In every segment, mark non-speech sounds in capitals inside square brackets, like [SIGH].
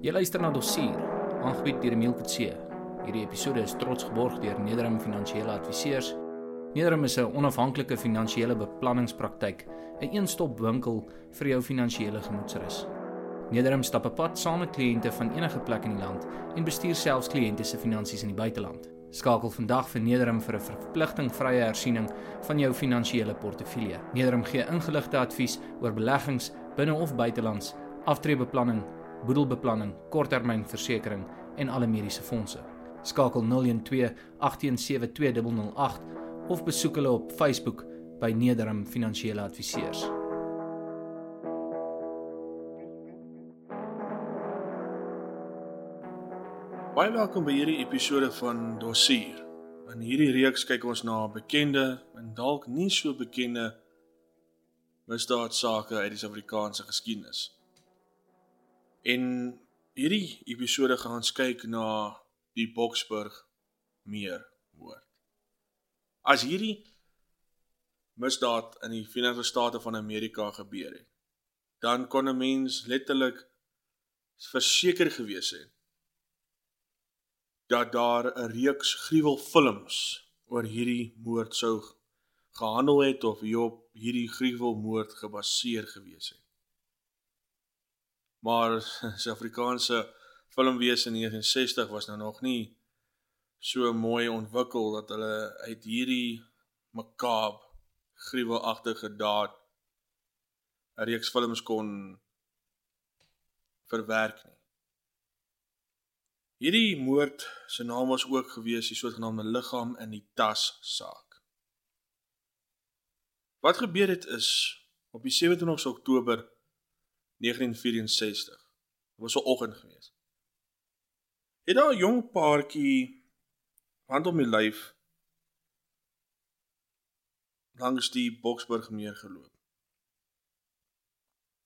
Jy luister na Dossier, aangebied deur Emile Kutse. Hierdie episode is trots geborg deur Nederham Finansiële Adviseurs. Nederham is 'n onafhanklike finansiële beplanningspraktyk, 'n een-stop winkel vir jou finansiële gemoedsrus. Nederham stap 'n pad saam met kliënte van enige plek in die land en bestuur selfs kliënte se finansies in die buiteland. Skakel vandag vir Nederham vir 'n verpligtingvrye hersiening van jou finansiële portefeulje. Nederham gee ingeligte advies oor beleggings binne of buitelands, aftreebeplanning, boedelbeplanning, korttermynversekering en alle mediese fondse. Skakel 012 817 2008 of besoek hulle op Facebook by Nederham Finansiële Adviseurs. Baie welkom by hierdie episode van Dossier. In hierdie reeks kyk ons na bekende en dalk nie so bekende misdaadsake uit die Suid-Afrikaanse geskiedenis. En hierdie episode gaan ons kyk na die Boksburg meer moord. As hierdie misdaad in die Verenigde State van Amerika gebeur het, dan kon 'n mens letterlik verseker gewees het dat daar 'n reeks gruwelfilms oor hierdie moord sou gehandel het of op hierdie gruwelmoord gebaseer gewees het. Maar [LAUGHS] Suid-Afrikaanse filmwese in 1960 was nou nog nie so mooi ontwikkel dat hulle uit hierdie makaab gruwelagtige daad 'n reeks films kon verwerk nie. Hierdie moord se naam was ook gewees die sogenaamde liggaam in die tas saak. Wat gebeur het is op die 27 Oktober 1964. Dit was 'n oggend gewees. Het daar 'n jong paartjie hand om die lyf langs die Boksburg meer geloop.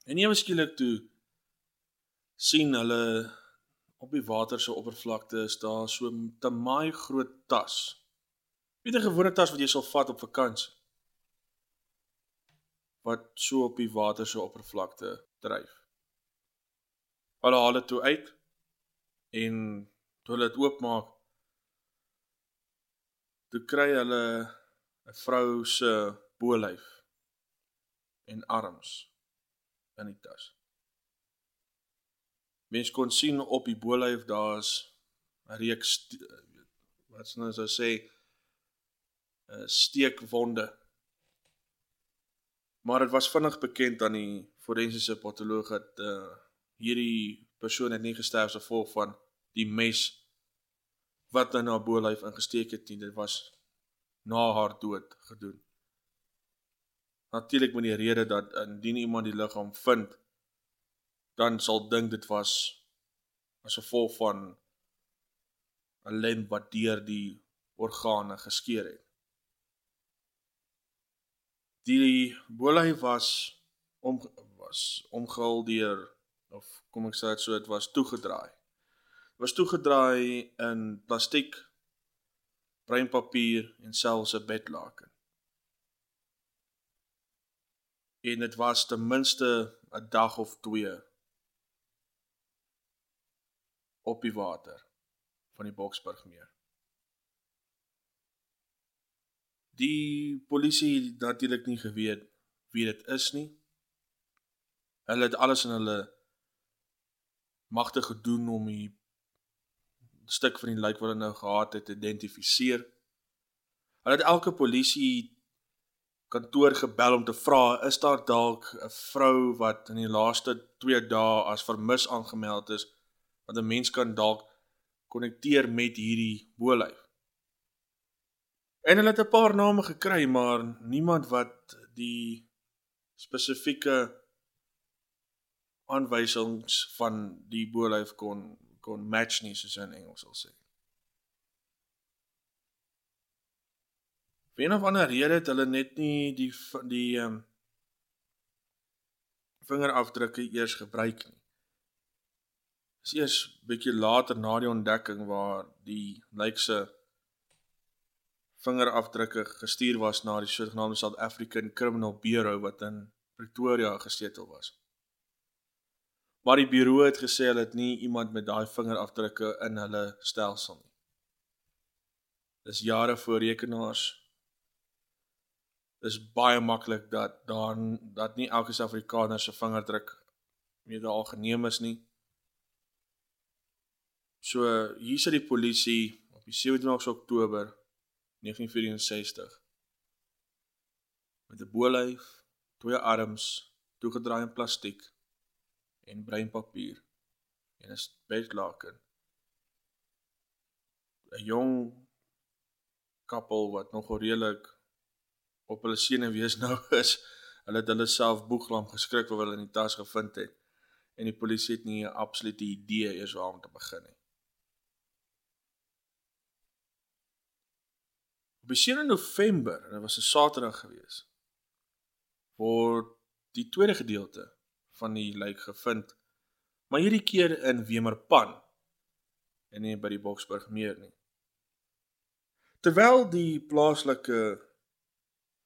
En ewe skielik toe sien hulle op die water se oppervlakte is daar so 'n te maai groot tas. Nie 'n gewone tas wat jy sal vat op vakansie. Wat so op die water se oppervlakte dryf. Hulle haal dit toe uit en toe hulle dit oopmaak, toe kry hulle 'n vrou se bolyf en arms in die tas. Mens kon sien op die bolyf daar's 'n reeks wat sou nou sou sê 'n steekwonde. Maar dit was vinnig bekend aan die forensiese patoloog dat uh, hierdie persoon het nie gesterf as gevolg van die mes wat in haar bolyf ingesteek het nie. Dit was na haar dood gedoen. Natuurlik met die rede dat indien iemand die liggaam vind dan sal dink dit was as gevolg van 'n lem wat deur die organe geskeur het. Die bolai was om was omgehul deur of kom ek sê dit so dit was toegedraai. Dit was toegedraai in plastiek, breinpapier en selfs 'n bedlaken. En dit was ten minste 'n dag of 2 op die water van die Boksburgmeer. Die polisie het natuurlik nie geweet wie dit is nie. Hulle het alles in hulle magte gedoen om die stuk van die lijk wat hulle nou gehad het te identifiseer. Hulle het elke polisie kantoor gebel om te vra is daar dalk 'n vrou wat in die laaste 2 dae as vermis aangemeld is want 'n mens kan dalk konnekteer met hierdie bolyf. En hulle het 'n paar name gekry, maar niemand wat die spesifieke aanwysings van die bolyf kon kon match nie soos in Engels sal sê. Vir 'n of ander rede het hulle net nie die die ehm um, vingerafdrukke eers gebruik nie is eers bietjie later na die ontdekking waar die lykse vingerafdrukke gestuur was na die sogenaamde South African Criminal Bureau wat in Pretoria gesetel was. Maar die bureau het gesê hulle het nie iemand met daai vingerafdrukke in hulle stelsel nie. Dis jare voor rekenaars. Dis baie maklik dat daar dat nie elke Suid-Afrikaner se vingerdruk meer daar geneem is nie. So hier sit die polisie op die 27 Oktober 1964 met 'n bolyf, twee arms, toegedraai in plastiek en breinpapier en 'n bedlaken. 'n Jong koppel wat nog redelik op hulle sene wees nou [LAUGHS] is, hulle het hulle self boeglam geskrik wat hulle in die tas gevind het en die polisie het nie 'n absolute idee eers waar om te begin nie. Op 7 November, dit was 'n Saterdag gewees, word die tweede gedeelte van die lijk gevind, maar hierdie keer in Wemerpan en nie by die Boksburg meer nie. Terwyl die plaaslike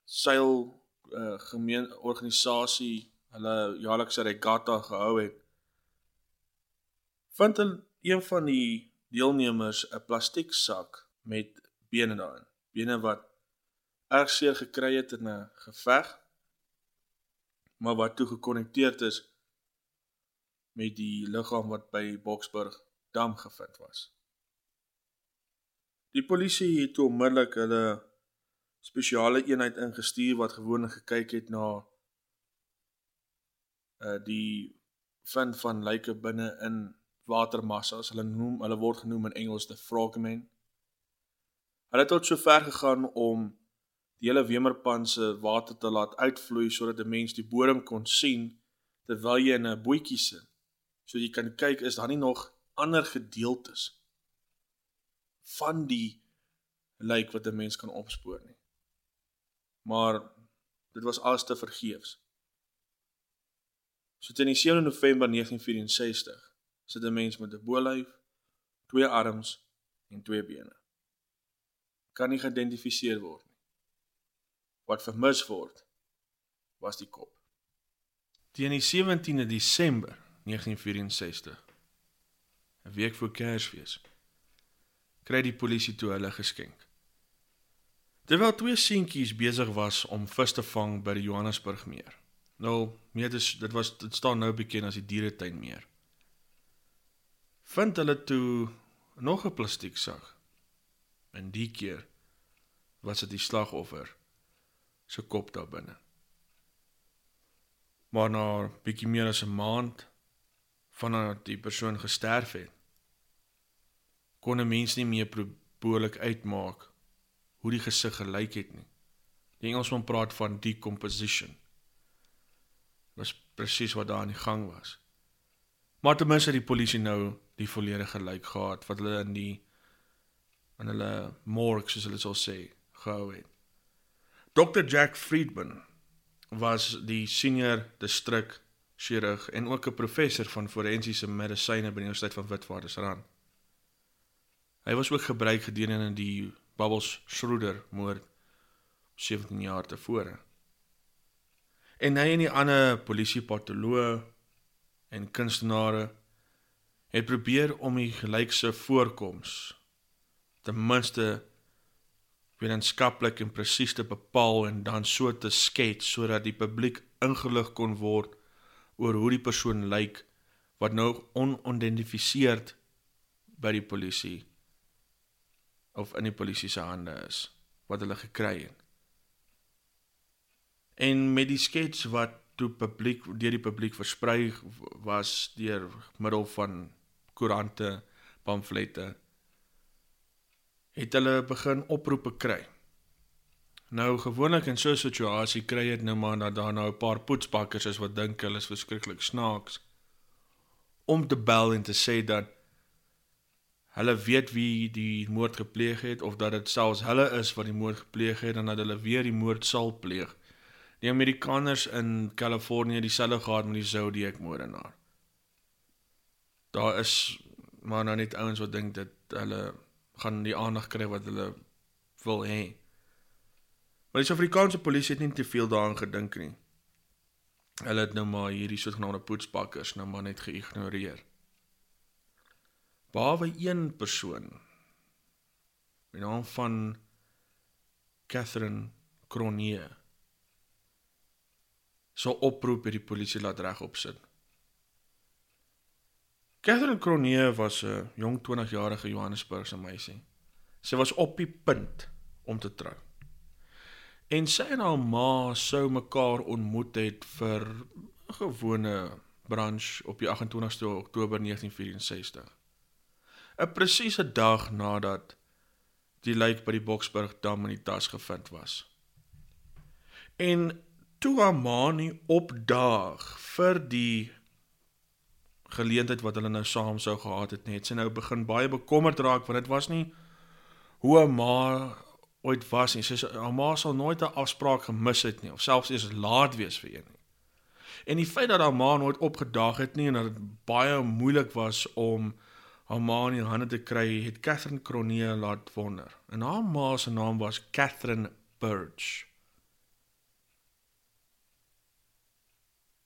seil uh, gemeen organisasie hulle jaarlikse regatta gehou het, vind hulle een van die deelnemers 'n plastiek sak met bene daarin bene wat erg seer gekry het in 'n geveg maar wat toe gekonnekteerd is met die liggaam wat by Boksburg dam gevind was. Die polisie het onmiddellik hulle spesiale eenheid ingestuur wat gewoonlik gekyk het na uh die vind van lyke binne in watermassas. Hulle noem hulle word genoem in Engels the frogmen. Hulle het tot sover gegaan om die hele Wemerpan se water te laat uitvloei sodat 'n mens die bodem kon sien terwyl jy in 'n bootjie sit. So jy kan kyk is daar nie nog ander gedeeltes van die lijk wat 'n mens kan opspoor nie. Maar dit was alles te vergeefs. So teen die 7 November 1964 sit 'n mens met 'n bolyf, twee arms en twee bene kan nie geïdentifiseer word nie. Wat vermis word was die kop. Teen die 17de Desember 1964, 'n week voor Kersfees, kry die polisie toe hulle geskenk. Terwyl twee seentjies besig was om vis te vang by die Johannesburg meer. Nou, meer dis dit was dit staan nou bekend as die dieretuin meer. Vind hulle toe nog 'n plastiek sak En die keer was dit die slagoffer se kop daar binne. Maar na bietjie meer as 'n maand vandat die persoon gesterf het, kon 'n mens nie meer behoorlik uitmaak hoe die gesig gelyk het nie. Die Engelsman praat van decomposition. Was presies wat daar aan die gang was. Maar ten minste het die polisie nou die volledige lijk gehad wat hulle in die in hulle morgue soos hulle sal sê gehou het. Dr Jack Friedman was die senior distrik chirurg en ook 'n professor van forensiese medisyne by die Universiteit van Witwatersrand. Hy was ook gebruik gedurende die Bubbles Schroeder moord 17 jaar tevore. En hy en die ander polisiepatoloë en kunstenaars het probeer om die gelykse voorkoms ten minste wetenskaplik en presies te bepaal en dan so te skets sodat die publiek ingelig kon word oor hoe die persoon lyk wat nou onidentifiseerd by die polisie of in die polisie se hande is wat hulle gekry het. En met die skets wat toe publiek deur die publiek versprei was deur middel van koerante, pamflette het hulle begin oproepe kry. Nou gewoonlik in so 'n situasie kry jy dit nou maar dat daar nou 'n paar poetsbakkers is wat dink hulle is verskriklik snaaks om te bel en te sê dat hulle weet wie die moord gepleeg het of dat dit selfs hulle is wat die moord gepleeg het en dat hulle weer die moord sal pleeg. Die Amerikaners in Kalifornië dieselfde gehad met die Zodiac moordenaar. Daar is maar nou net ouens wat dink dat hulle gaan die aandag kry wat hulle wil hê. Maar die Suid-Afrikaanse polisie het nie te veel daaraan gedink nie. hulle het nou maar hierdie sogenaamde poetspakkers nou maar net geïgnoreer. Behalwe een persoon met naam van Catherine Cronier sou oproep by die polisie laat regop sit. Catherine Cronier was 'n jong 20-jarige Johannesburgse meisie. Sy was op die punt om te trou. En sy en haar ma sou mekaar ontmoet het vir 'n gewone brunch op die 28ste Oktober 1964. 'n Presiese dag nadat die lijk by die Boksburg dam in die tas gevind was. En toe haar ma nie opdaag vir die geleentheid wat hulle nou saam sou gehad het net sy nou begin baie bekommerd raak want dit was nie hoe 'n ma ooit was nie. Sy haar ma sal nooit 'n afspraak gemis het nie of selfs eers laat wees vir een nie. En die feit dat haar ma nooit opgedaag het nie en dat dit baie moeilik was om haar ma in die hande te kry, het Catherine Cronier laat wonder. En haar ma se naam was Catherine Burge.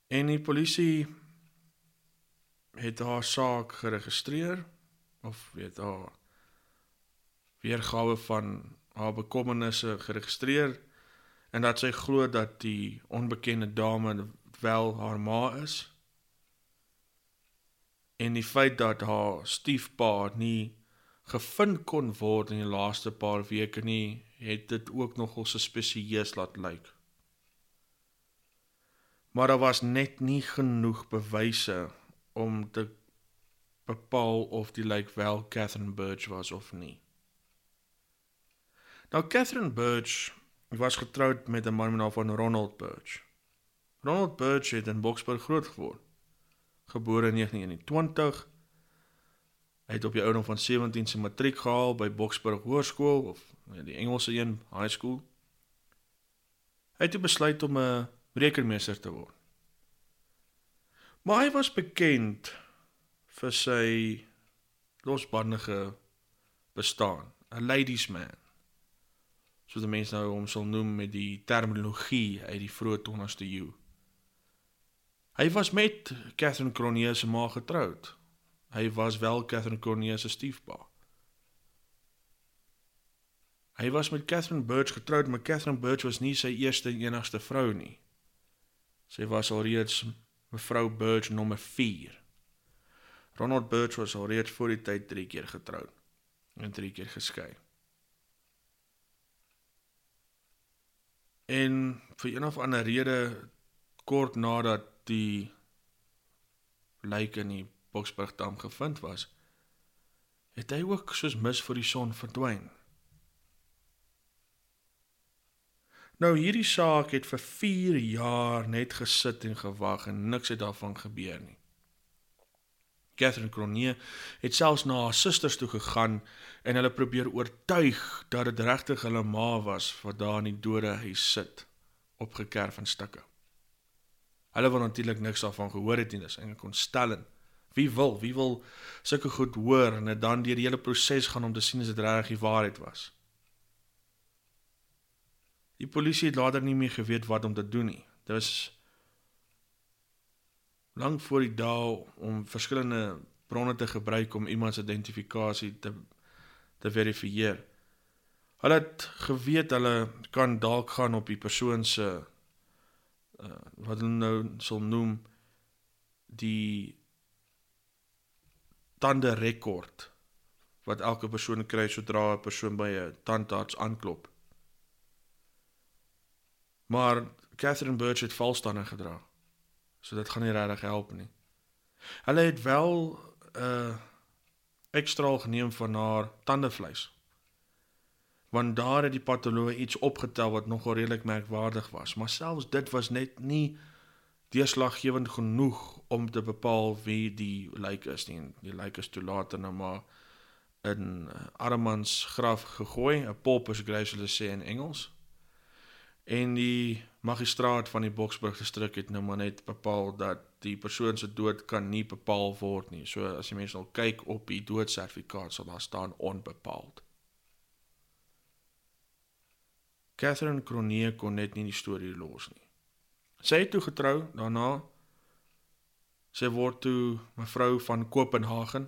En die polisie het haar saak geregistreer of weet haar weergawe van haar bekommernisse geregistreer en dat sy glo dat die onbekende dame wel haar ma is. En die feit dat haar stiefpa nie gevind kon word in die laaste paar weke nie, het dit ook nogal suspisieus laat lyk. Maar daar was net nie genoeg bewyse om te bepaal of die lijk wel Catherine Burge was of nie. Nou Catherine Burge was getroud met 'n man met naam van Ronald Burge. Ronald Burge het in Boksburg groot geword. Gebore in 1921. Hy het op die ouderdom van 17 se matriek gehaal by Boksburg Hoërskool of die Engelse een, high school. Hy het besluit om 'n rekenmeester te word. Maar hy was bekend vir sy losbandige bestaan, 'n ladies man soos die mense nou hom sal noem met die terminologie uit die vroeë 20ste eeu. Hy was met Catherine Cronier se ma getroud. Hy was wel Catherine Cronier se stiefpa. Hy was met Catherine Birch getroud, maar Catherine Birch was nie sy eerste en enigste vrou nie. Sy was alreeds mevrou Birch nommer 4. Ronald Birch was alreeds voor die tyd 3 keer getroud en 3 keer geskei. En vir een of ander rede kort nadat die lijk in die Boksburgdam gevind was, het hy ook soos mis vir die son verdwyn. Nou hierdie saak het vir 4 jaar net gesit en gewag en niks het daarvan gebeur nie. Catherine Cronier het selfs na haar susters toe gegaan en hulle probeer oortuig dat dit regtig hulle ma was wat daar in die dode huis sit opgekerf in stukke. Hulle wou natuurlik niks daarvan gehoor het nie, dis eintlik ontstellend. Wie wil, wie wil sulke goed hoor en dan deur die hele proses gaan om te sien as dit regtig die waarheid was. Die polisie het later nie meer geweet wat om te doen nie. Dit was lank voor die dae om verskillende bronne te gebruik om iemand se identifikasie te te verifieer. Hulle het geweet hulle kan dalk gaan op die persoon se uh, wat hulle nou sal noem die tande rekord wat elke persoon kry sodra 'n persoon by 'n tandarts aanklop. Maar Catherine Birch het valstande gedra. So dit gaan nie regtig help nie. Hulle het wel 'n uh, ekstra geneem van haar tandevleis. Want daar het die patoloog iets opgetel wat nogal redelik merkwaardig was, maar selfs dit was net nie deurslaggewend genoeg om te bepaal wie die lijk is nie. Die lijk is toe later nou maar in Armans graf gegooi, 'n pulpus grave hulle sê in Engels. En die magistraat van die Boksburg distrik het nou maar net bepaal dat die persoon se dood kan nie bepaal word nie. So as jy mense al kyk op die doodsertifikaat sal daar staan onbepaald. Catherine Cronier kon net nie die storie los nie. Sy het toe getrou daarna. Sy word toe mevrou van Kopenhagen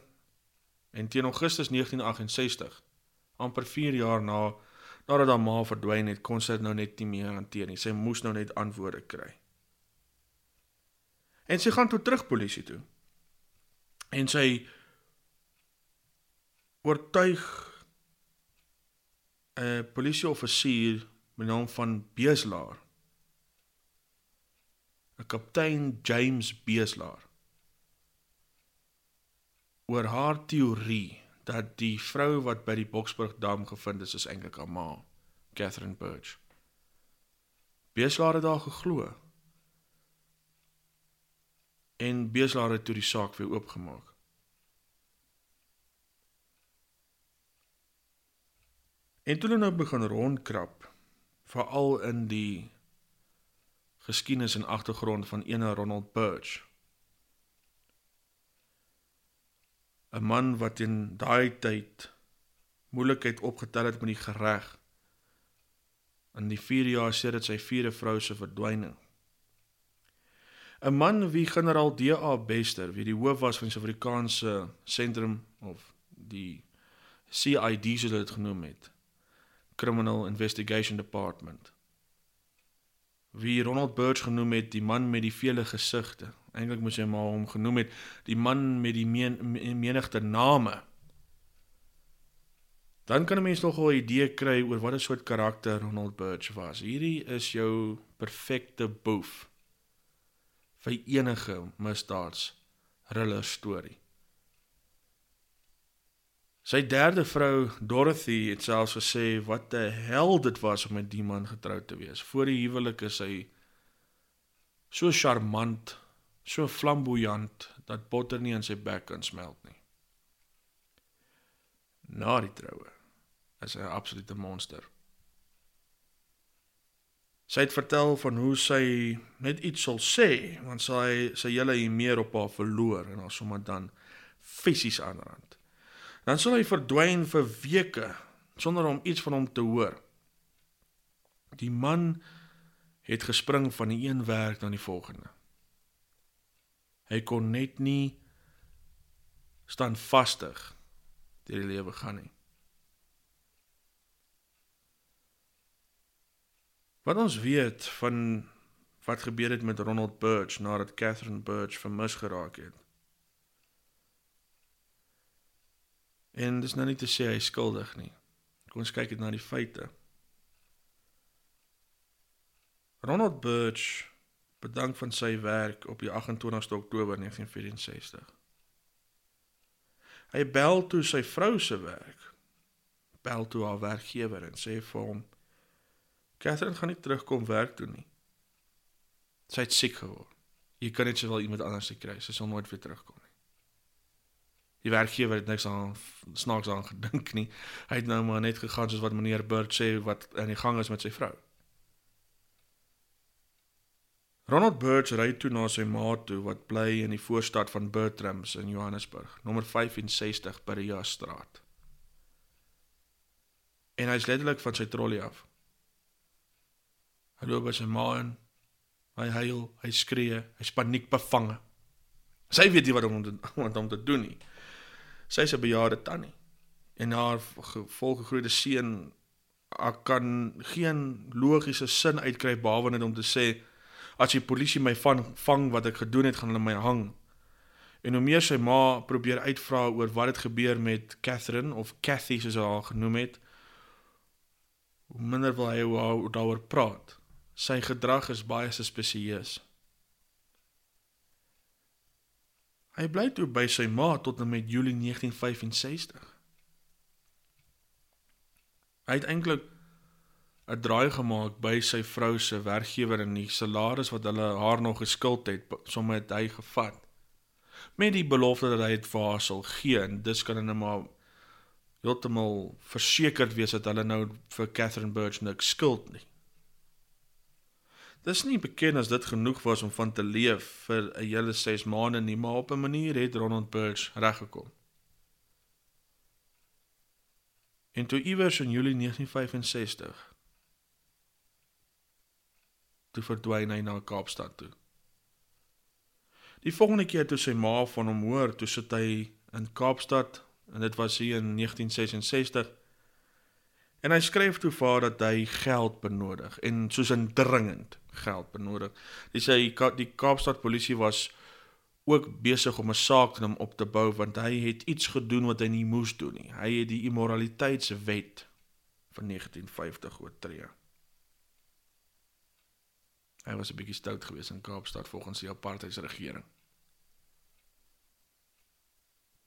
en teen Augustus 1968, amper 4 jaar na nadat haar ma verdwyn het, kon sy dit nou net nie meer hanteer nie. Sy moes nou net antwoorde kry. En sy gaan toe terug polisie toe. En sy oortuig 'n polisieoffisier met naam van Beeslaar. 'n Kaptein James Beeslaar. oor haar teorie dat die vrou wat by die Boksburg dam gevind is is eintlik haar ma, Catherine Birch. Beeslaar het daar geglo. En Beeslaar het toe die saak weer oopgemaak. En toe hulle nou begin rondkrap, veral in die geskiedenis en agtergrond van ene Ronald Birch. 'n Man wat in daai tyd moeilikheid opgetel het met die gereg in die 4 jaar sedert sy vierde vrou se verdwyning. 'n Man wie generaal D.A. Bester, wie die hoof was van die Suid-Afrikaanse sentrum of die CID soos hulle dit genoem het, Criminal Investigation Department. Wie Ronald Birch genoem het die man met die vele gesigte. Eintlik moes hy maar hom genoem het die man met die men, menigte name. Dan kan 'n mens nog 'n idee kry oor wat 'n soort karakter Ronald Birch was. Hierdie is jou perfekte boef vir enige misdaads thriller storie. Sy derde vrou, Dorothy, het selfs gesê wat 'n hel dit was om met die man getroud te wees. Voor die huwelik is sy so charmant, so flamboyant dat botter nie in sy bek kan smelt nie. Na die troue is sy 'n absolute monster. Sy het vertel van hoe sy net iets sal sê, want sy sy hele hier meer op haar verloor en haar sommer dan fisies aanrand dan sal hy verdwyn vir weke sonder om iets van hom te hoor. Die man het gespring van die een werk na die volgende. Hy kon net nie staan vastig deur die lewe gaan nie. Wat ons weet van wat gebeur het met Ronald Birch nadat Catherine Birch vermis geraak het. En dis nou nie te sê hy is skuldig nie. Kom ons kyk net na die feite. Ronald Birch bedank van sy werk op die 28ste Oktober 1964. Hy bel toe sy vrou se werk. Bel toe haar werkgewer en sê vir hom: "Catherine gaan nie terugkom werk toe nie. Sy het siek geword. Jy kan net sowel iemand anders kry. Sy sal nooit weer terugkom." Die werkgewer het niks aan snaaks aan gedink nie. Hy het nou maar net gegaan soos wat meneer Bird sê wat in die gang is met sy vrou. Ronald Bird ry toe na sy ma toe wat bly in die voorstad van Bertrams in Johannesburg, nommer 65 by die Jasstraat. En hy is letterlik van sy trolley af. Hy loop by sy ma en hy huil, hy skree, hy's paniekbevange. Sy weet nie wat om [LAUGHS] wat om te doen nie. Sy's 'n bejaarde tannie en haar volgegroeide seun kan geen logiese sin uitkry behalwe net om te sê as die polisie my van vang wat ek gedoen het gaan hulle my hang. En hoe meer sy ma probeer uitvra oor wat het gebeur met Catherine of Cathy soos haar genoem het, hoe minder wil hy daaroor praat. Sy gedrag is baie suspisieus. Hy bly toe by sy ma tot en met Julie 1965. Hy het eintlik 'n draai gemaak by sy vrou se werkgewer en die salaris wat hulle haar nog geskuld het, sommer het hy gevat. Met die belofte dat hy dit vir haar sal gee en dis kan hulle maar heeltemal versekerd wees dat hulle nou vir Catherine Birch niks skuld nie. Dis nie bekend as dit genoeg was om van te leef vir 'n hele 6 maande nie, maar op 'n manier het Ronald Birch reggekom. En toe iewers in Julie 1965 toe verdwyn hy na Kaapstad toe. Die volgende keer toe sy ma van hom hoor, toe sit hy in Kaapstad en dit was hier in 1966. En hy skryf toe vir haar dat hy geld benodig en soos 'n dringend geld benodig. Hy sê die Kaapstad polisie was ook besig om 'n saak teen hom op te bou want hy het iets gedoen wat hy nie moes doen nie. Hy het die immoraliteitswet van 1950 oortree. Hy was 'n bietjie stout geweest in Kaapstad volgens die apartheidsregering.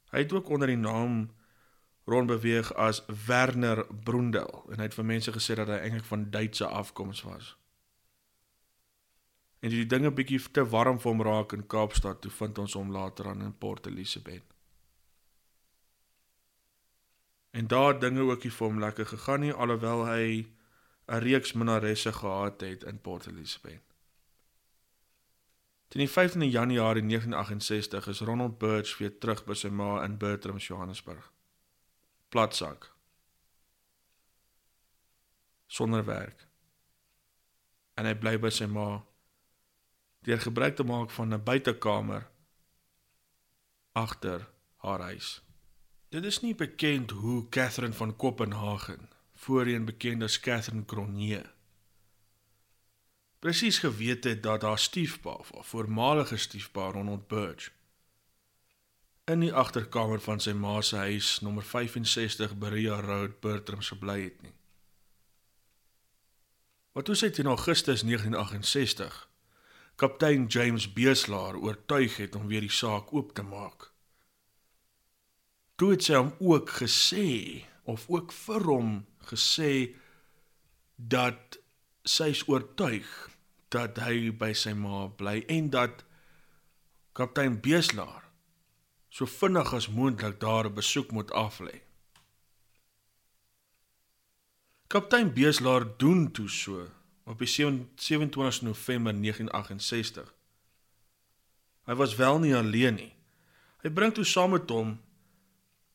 Hy het ook onder die naam rondbeweeg as Werner Brundel en hy het vir mense gesê dat hy eintlik van Duitse afkoms was. En die dinge bietjie te warm vir hom raak in Kaapstad, toe vind ons hom later aan in Port Elizabeth. En daar dinge ookie vir hom lekker gegaan nie alhoewel hy 'n reeks minnaresse gehad het in Port Elizabeth. Teen die 15de Januarie 1968 is Ronald Birch weer terug by sy ma in Bertram, Johannesburg. Platsak. Sonder werk. En hy bly by sy ma deur gebruik te maak van 'n buitekamer agter haar huis. Dit is nie bekend hoe Catherine van Kopenhagen, voorheen bekend as Catherine Cronje, presies geweet het dat haar stiefpa haar voormalige stiefpa Ronald Birch in die agterkamer van sy ma se huis nommer 65 Berea Road Bertram se bly het nie. Wat toe sy teen Augustus 1968 kaptein James Beeslaar oortuig het om weer die saak oop te maak. Toe het sy hom ook gesê of ook vir hom gesê dat sy is oortuig dat hy by sy ma bly en dat kaptein Beeslaar so vinnig as moontlik daar 'n besoek moet aflê. Kaptein Beeslaar doen toe so op die 27 November 1968. Hy was wel nie alleen nie. Hy bring toe saam met hom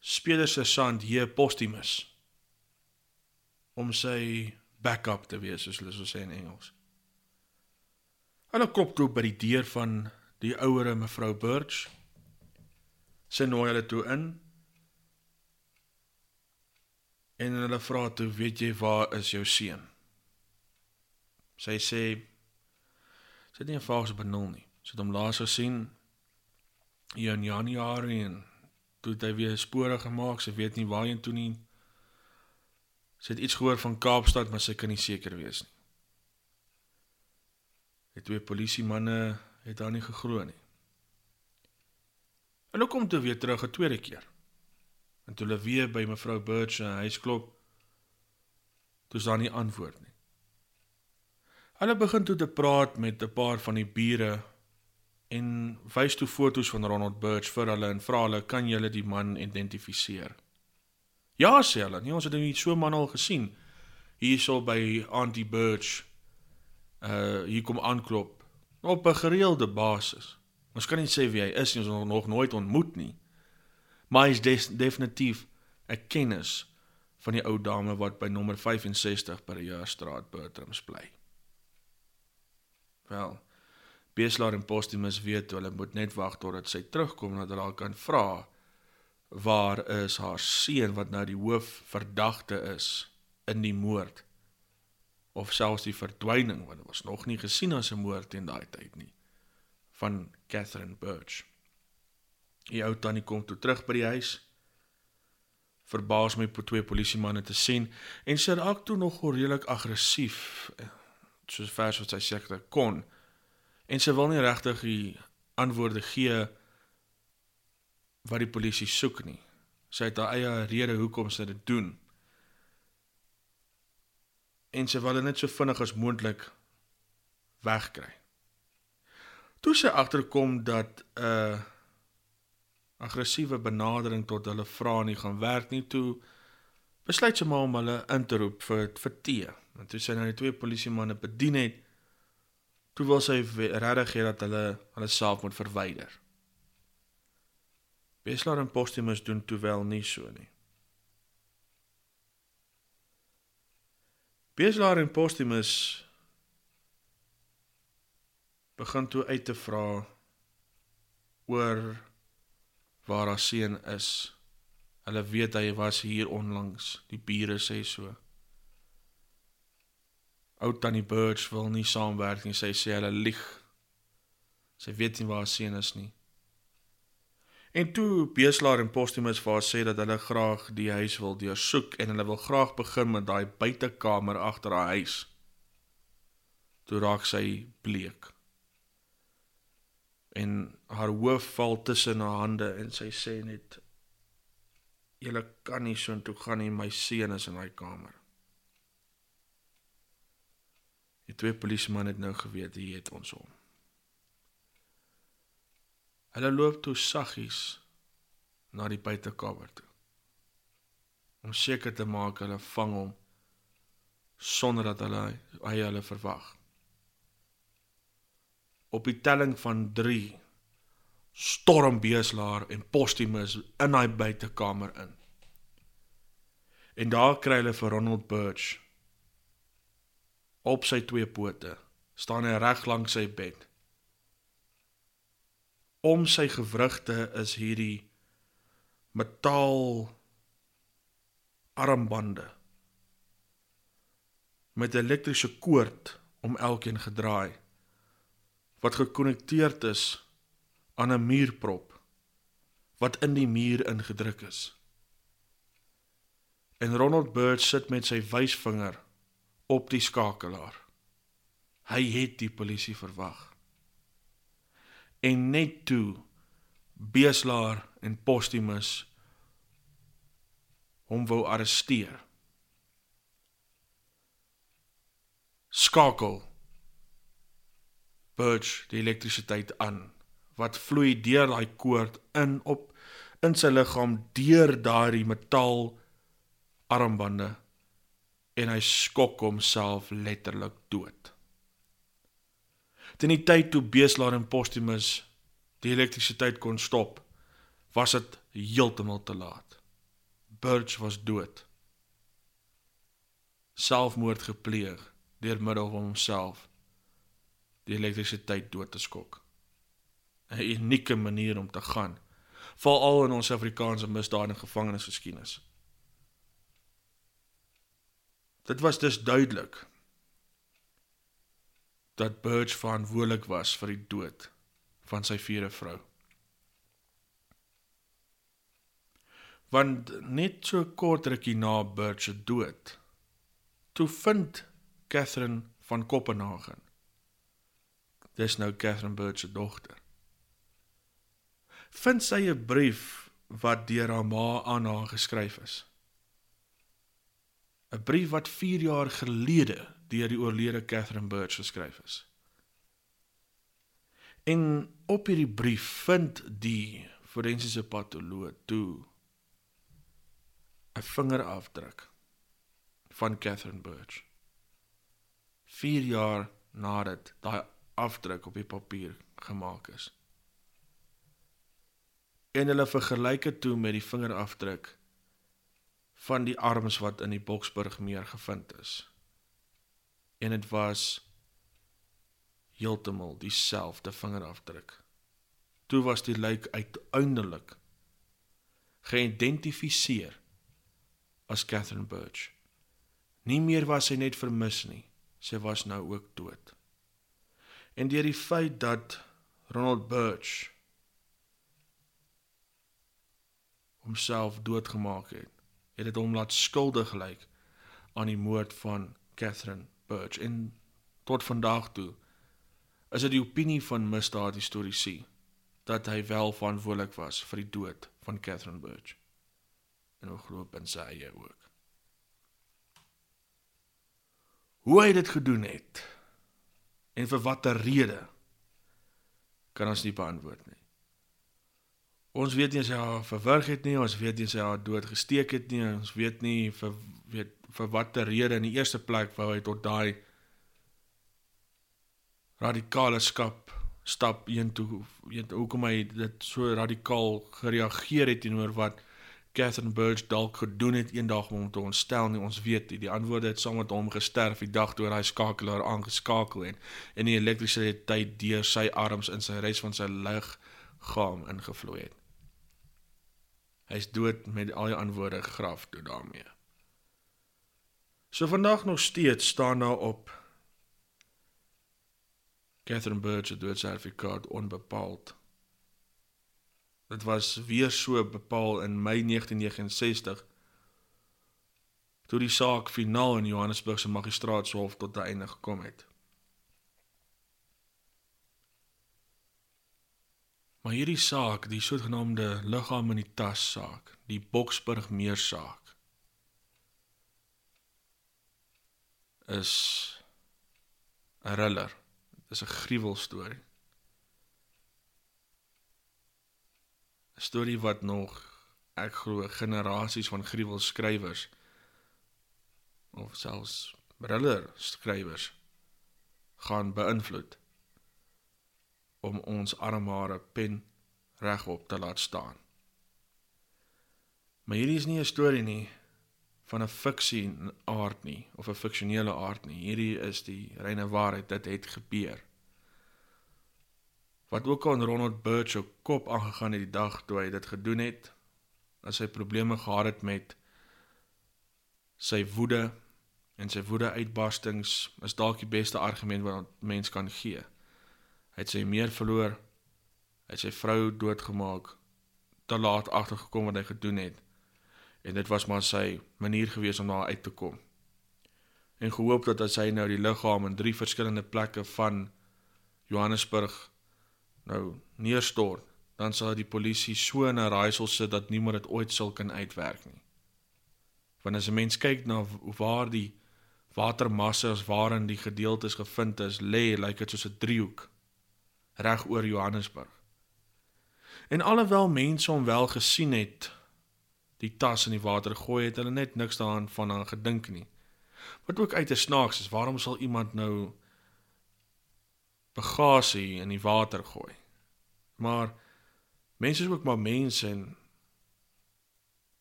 speler sergeant J Postumus om sy backup te wees soos hulle so sê in Engels. Hulle klop toe by die deur van die ouere mevrou Birch. Sy nooi hulle toe in. En hulle vra toe, "Weet jy waar is jou seun?" Sy sê sy het nie 'n vaas benul nie. Sy het hom laas gesien hier in Januarie en toe het hy weer spore gemaak. Sy weet nie waarheen toe nie. Sy het iets gehoor van Kaapstad, maar sy kan nie seker wees nie. Die twee polisiemanne het haar nie geglo nie. En hulle kom toe weer terug 'n tweede keer. En toe hulle weer by mevrou Birch se huis klop, toe is daar nie antwoord nie. Hulle begin toe te praat met 'n paar van die bure en wys toe foto's van Ronald Birch vir hulle en vra hulle, "Kan julle die man identifiseer?" Ja, sê hulle. Nee, ons het hom so 'n man al gesien. Hierso by Auntie Birch uh hier kom aanklop op 'n gereelde basis. Ons kan nie sê wie hy is nie, ons het nog nooit ontmoet nie. Maar hy is definitief 'n kennis van die ou dame wat by nommer 65 per jaar straat Bertrams bly. Wel, Beslaar en Postumus weet hulle moet net wag totdat sy terugkom dat hulle kan vra waar is haar seun wat nou die hoof verdagte is in die moord of selfs die verdwyning want dit was nog nie gesien as 'n moord in daai tyd nie van Catherine Birch. Die ou tannie kom toe terug by die huis. Verbaas my po twee polisie manne te sien en sy raak toe nog redelik aggressief soos vers wat sy seker kon. En sy wil nie regtig die antwoorde gee wat die polisie soek nie. Sy het haar eie rede hoekom sy dit doen en sy wil net so vinnig as moontlik wegkry. Toe sy agterkom dat 'n uh, aggressiewe benadering tot hulle vra nie gaan werk nie toe besluit sy maar om hulle in te roep vir vir tee. En toe sy nou die twee polisie manne bedien het, toe wil sy regtig hê dat hulle hulle self moet verwyder. Beslaar en Postumus doen toe wel nie so nie. Beslaar en Postumus begin toe uit te vra oor waar haar seun is. Hulle weet hy was hier onlangs. Die bure sê so. Ou tannie Birch wil nie saamwerk nie. Sy sê hulle lieg. Sy weet nie waar haar seun is nie. En toe Beeslaar en Postumus vir haar sê dat hulle graag die huis wil deursoek en hulle wil graag begin met daai buitekamer agter haar huis. Toe raak sy bleek. En haar hoof val tussen haar hande en sy sê net: "Julle kan nie so intoe gaan nie, my seun is in daai kamer." Die twee polisiemanne het nou geweet hier het ons hom. Hulle loop toe saggies na die buitekamer toe. Om seker te maak hulle vang hom sonder dat hulle hy hulle verwag. Op die telling van 3 storm Beeslaar en Postumus in daai buitekamer in. En daar kry hulle vir Ronald Birch op sy twee pote, staan hy reg langs sy bed om sy gewrigte is hierdie metaal armbande met 'n elektriese koord om elkeen gedraai wat gekonnekteerd is aan 'n muurprop wat in die muur ingedruk is. En Ronald Bird sit met sy wysvinger op die skakelaar. Hy het die polisie verwag en net toe Beeslaar en Postumus hom wou arresteer. Skakel Birch die elektrisiteit aan wat vloei deur daai koord in op in sy liggaam deur daardie metaal armbande en hy skok homself letterlik dood. Teen die tyd toe Beeslaar en Postumus die elektrisiteit kon stop, was dit heeltemal te laat. Birch was dood. Selfmoord gepleeg deur middel van homself die elektrisiteit dood te skok. 'n Unieke manier om te gaan, veral in ons Afrikaanse misdaad en gevangenisgeskiedenis. Dit was dus duidelik dat Birch verantwoordelik was vir die dood van sy vierde vrou. Want net so kort rukkie na Birch se dood, toe vind Catherine van Kopenhagen. Dis nou Catherine Birch se dogter. Vind sy 'n brief wat deur haar ma aan haar geskryf is. 'n Brief wat 4 jaar gelede deur die oorlede Catherine Birch geskryf is. En op hierdie brief vind die forensiese patoloog toe 'n vingerafdruk van Catherine Birch. 4 jaar nadat daai afdruk op die papier gemaak is. En hulle vergelyk dit toe met die vingerafdruk van die arms wat in die Boksburg meer gevind is en dit was heeltemal dieselfde vingerafdruk. Toe was die lijk uiteindelik geïdentifiseer as Catherine Birch. Nie meer was sy net vermis nie, sy was nou ook dood. En deur die feit dat Ronald Birch homself doodgemaak het, het dit hom laat skuldig lyk aan die moord van Catherine Birch en tot vandag toe is dit die opinie van misdaadhistorici dat hy wel verantwoordelik was vir die dood van Catherine Birch. En hoe glo ben sy eie ook. Hoe hy dit gedoen het en vir watter rede kan ons nie beantwoord nie. Ons weet nie as hy haar verwrig het nie, ons weet nie as hy haar dood gesteek het nie, ons weet nie vir weet vir watter rede in die eerste plek wou hy tot daai radikale skap stap een toe weet hoekom hy dit so radikaal gereageer het teenoor wat Catherine Burge dalk gedoen het eendag om hom te ontstel nie ons weet nie. Die antwoorde het saam met hom gesterf die dag toe hy skakelaar aangeskakel het en die elektrisiteit deur sy arms in sy res van sy liggaam ingevloei het hy's dood met al die antwoorde gegraf toe daarmee so vandag nog steeds staan daar op Catherine Burge doodsertifikaat onbepaald Dit was weer so bepaal in Mei 1969 toe die saak finaal in Johannesburg se magistraatshof tot 'n einde gekom het. Maar hierdie saak, die sogenaamde liggaam in die tas saak, die Boksburg meer saak is 'n thriller. Dit is 'n gruwelstorie. 'n storie wat nog ek glo generasies van gruwelskrywers of selfs briller skrywers gaan beïnvloed om ons armare pen regop te laat staan. Maar hierdie is nie 'n storie nie van 'n fiksie aard nie of 'n fiksionele aard nie. Hierdie is die reine waarheid. Dit het gebeur wat ook aan Ronald Birch se kop aangegaan het die dag toe hy dit gedoen het as hy probleme gehad het met sy woede en sy woede uitbarstings is dalk die beste argument wat mens kan gee. Hy het sy meer verloor. Hy het sy vrou doodgemaak. Te laat agtergekom wat hy gedoen het. En dit was maar sy manier gewees om daar uit te kom. En gehoop dat as hy nou die liggaam in drie verskillende plekke van Johannesburg nou neerstort, dan sal die polisie so in 'n raaisel sit dat niemand dit ooit sal kan uitwerk nie. Want as 'n mens kyk na waar die watermassas waarin die gedeeltes gevind is, lê lyk like dit soos 'n driehoek reg oor Johannesburg. En alhoewel mense hom wel gesien het die tas in die water gooi het hulle net niks daaraan van aan gedink nie. Wat ook uit 'n snaaks is, waarom sal iemand nou bagasie in die water gooi. Maar mense is ook maar mense en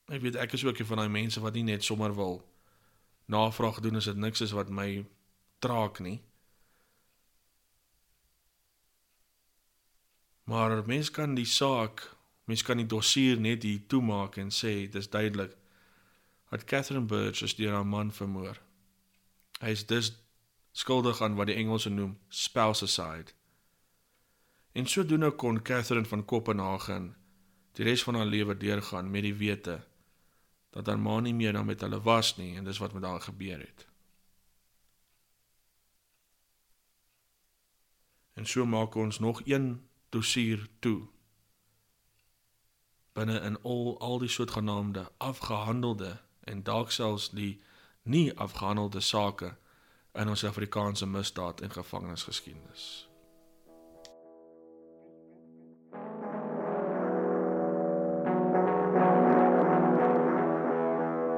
ek weet ek is ook een van daai mense wat nie net sommer wil navraag doen as dit niks is wat my traak nie. Maar mense kan die saak, mense kan die dossier net hier toemaak en sê dis duidelik dat Catherine Burge is deur haar man vermoor. Hy is dus skuldig aan wat die Engelse noem spousicide. En sodoende kon Catherine van Kopenhagen die res van haar lewe deurgaan met die wete dat haar ma nie meer dan met hulle was nie en dis wat met haar gebeur het. En so maak ons nog een dossier toe. Binne in al al die soortgenaamde afgehandelde en dalk selfs die nie afgehandelde sake in ons Afrikaanse misdaad en gevangenisgeskiedenis.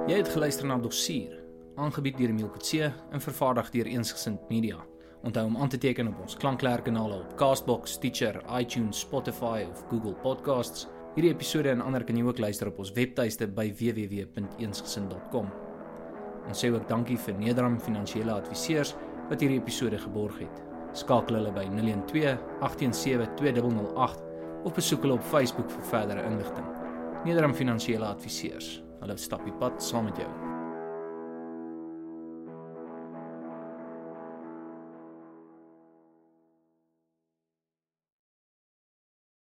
Jy het geluister na Dossier, aangebied deur Emile Kutse en vervaardig deur Eensgesind Media. Onthou om aan te teken op ons klanklærkanale op Castbox, Stitcher, iTunes, Spotify of Google Podcasts. Hierdie episode en ander kan jy ook luister op ons webtuiste by www.eensgesind.com. Ons sê ook dankie vir Nederam Finansiële Adviseurs wat hierdie episode geborg het. Skakel hulle by 012 817 2008 of besoek hulle op Facebook vir verdere inligting. Nederam Finansiële Adviseurs. Hulle stap die pad saam met jou.